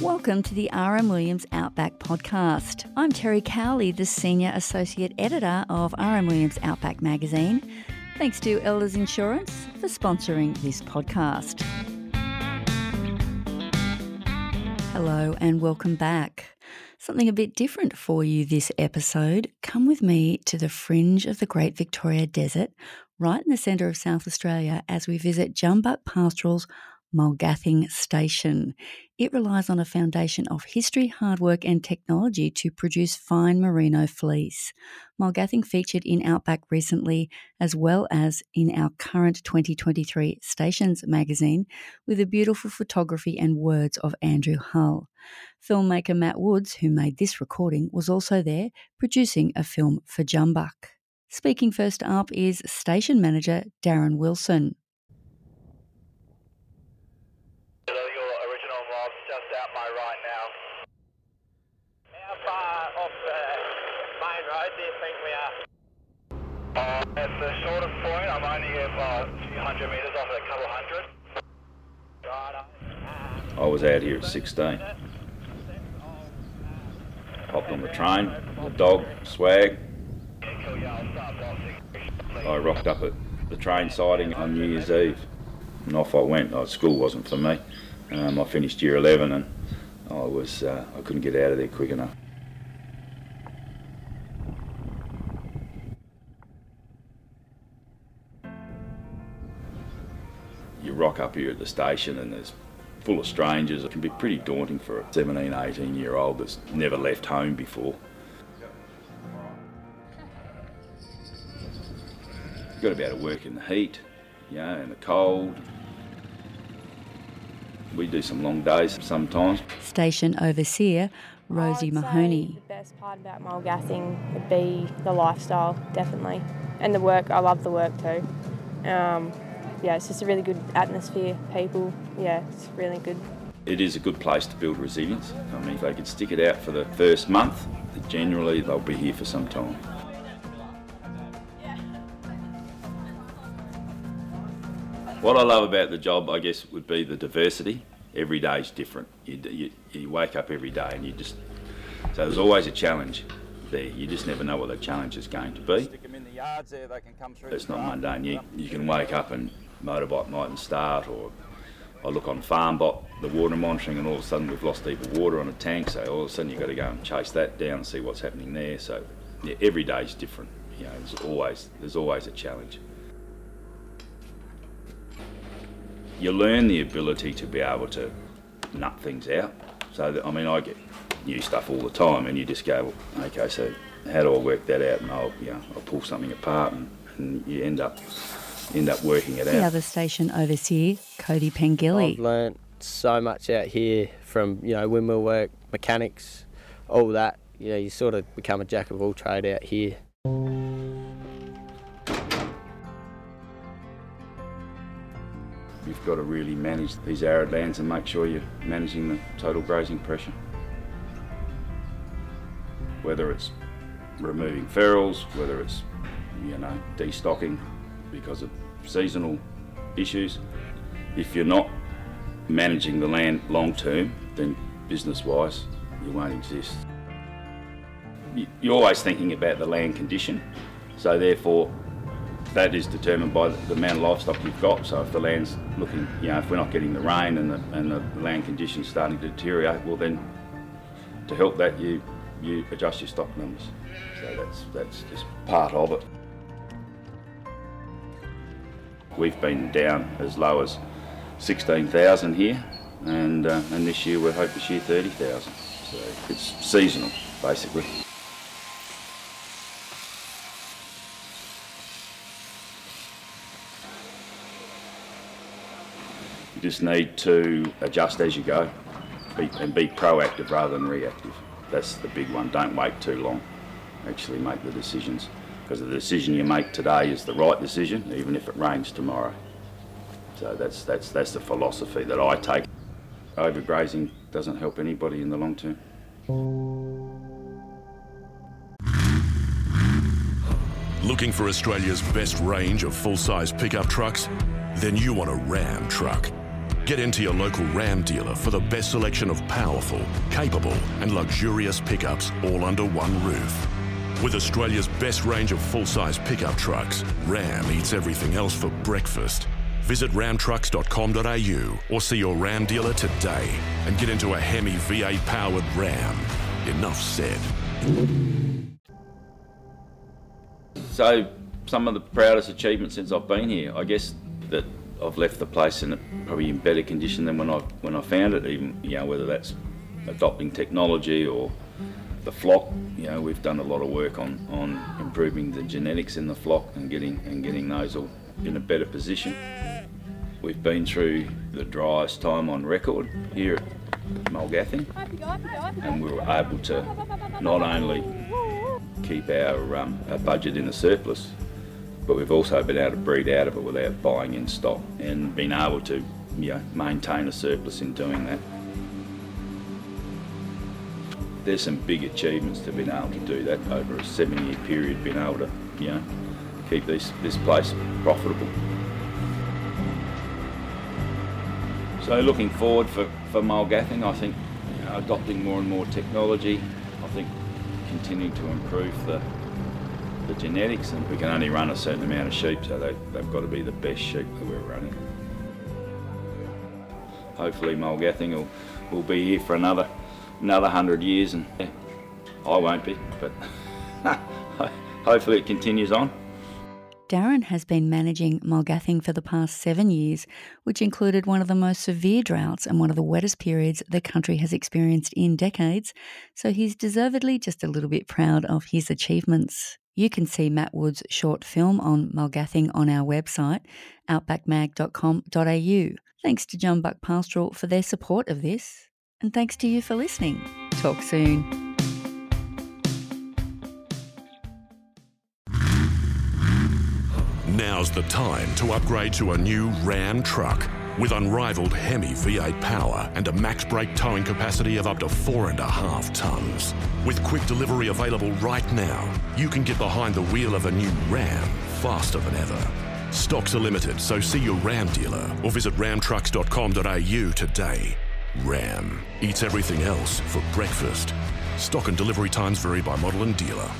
Welcome to the RM Williams Outback podcast. I'm Terry Cowley, the Senior Associate Editor of RM Williams Outback magazine. Thanks to Elders Insurance for sponsoring this podcast. Hello and welcome back. Something a bit different for you this episode. Come with me to the fringe of the Great Victoria Desert, right in the centre of South Australia, as we visit Jumbuck Pastoral's Mulgathing Station. It relies on a foundation of history, hard work, and technology to produce fine merino fleece. Mulgathing featured in Outback recently, as well as in our current 2023 Stations magazine, with the beautiful photography and words of Andrew Hull. Filmmaker Matt Woods, who made this recording, was also there producing a film for Jumbuck. Speaking first up is station manager Darren Wilson. At the shortest point, I'm only about hundred metres off a couple hundred. I was out here at 16. Hopped on the train, the dog, swag. I rocked up at the train siding on New Year's Eve and off I went. Oh, school wasn't for me. Um, I finished year 11 and I was uh, I couldn't get out of there quick enough. You rock up here at the station and there's full of strangers. It can be pretty daunting for a 17, 18 year old that's never left home before. You've got to be able to work in the heat, you know, in the cold. We do some long days sometimes. Station overseer Rosie Mahoney. the best part about Mulgathing would be the lifestyle, definitely, and the work. I love the work too. Um, yeah, it's just a really good atmosphere. People, yeah, it's really good. It is a good place to build resilience. I mean, if they could stick it out for the first month, generally they'll be here for some time. What I love about the job, I guess, would be the diversity. Every day is different. You, you, you wake up every day and you just. So there's always a challenge there. You just never know what the challenge is going to be. It's not mundane. You, you can wake up and motorbike mightn't start, or I look on FarmBot, the water monitoring, and all of a sudden we've lost deeper water on a tank. So all of a sudden you've got to go and chase that down and see what's happening there. So yeah, every day is different. You know, there's always there's always a challenge. You learn the ability to be able to nut things out. So that, I mean, I get new stuff all the time, and you just go, well, okay, so how do I work that out? And I'll, you know, I'll pull something apart, and, and you end up end up working it The other station overseer, Cody Pengilly. I've learnt so much out here from you know windmill work, mechanics, all that. You know, you sort of become a jack of all trade out here. You've got to really manage these arid lands and make sure you're managing the total grazing pressure. Whether it's removing ferals, whether it's you know destocking because of seasonal issues. If you're not managing the land long term, then business-wise, you won't exist. You- You're always thinking about the land condition, so therefore that is determined by the amount of livestock you've got. So if the land's looking, you know, if we're not getting the rain and the, and the land conditions starting to deteriorate, well then, to help that, you you adjust your stock numbers. So that's that's just part of it. We've been down as low as 16,000 here, and uh, and this year we hope this year 30,000. So it's seasonal, basically. You just need to adjust as you go be, and be proactive rather than reactive. That's the big one. Don't wait too long. Actually make the decisions because the decision you make today is the right decision, even if it rains tomorrow. So that's, that's, that's the philosophy that I take. Overgrazing doesn't help anybody in the long term. Looking for Australia's best range of full size pickup trucks? Then you want a Ram truck. Get into your local Ram dealer for the best selection of powerful, capable, and luxurious pickups all under one roof. With Australia's best range of full size pickup trucks, Ram eats everything else for breakfast. Visit ramtrucks.com.au or see your Ram dealer today and get into a Hemi V8 powered Ram. Enough said. So, some of the proudest achievements since I've been here, I guess that I've left the place in probably in better condition than when I when I found it. Even you know whether that's adopting technology or the flock. You know we've done a lot of work on on improving the genetics in the flock and getting and getting those all in a better position. We've been through the driest time on record here at Mulgathing, and we were able to not only keep our, um, our budget in a surplus, but we've also been able to breed out of it without buying in stock and been able to you know, maintain a surplus in doing that. There's some big achievements to being able to do that over a seven year period, being able to you know, keep this, this place profitable. So looking forward for, for Mulgathing, I think you know, adopting more and more technology, I think continuing to improve the, the genetics and we can only run a certain amount of sheep so they, they've got to be the best sheep that we're running. Hopefully Mulgathing will, will be here for another another hundred years and yeah, I won't be but hopefully it continues on. Darren has been managing Mulgathing for the past seven years, which included one of the most severe droughts and one of the wettest periods the country has experienced in decades, so he's deservedly just a little bit proud of his achievements. You can see Matt Wood's short film on Mulgathing on our website, outbackmag.com.au. Thanks to Jumbuck Pastoral for their support of this, and thanks to you for listening. Talk soon. Now's the time to upgrade to a new Ram truck. With unrivaled Hemi V8 power and a max brake towing capacity of up to four and a half tons. With quick delivery available right now, you can get behind the wheel of a new Ram faster than ever. Stocks are limited, so see your Ram dealer or visit ramtrucks.com.au today. Ram eats everything else for breakfast. Stock and delivery times vary by model and dealer.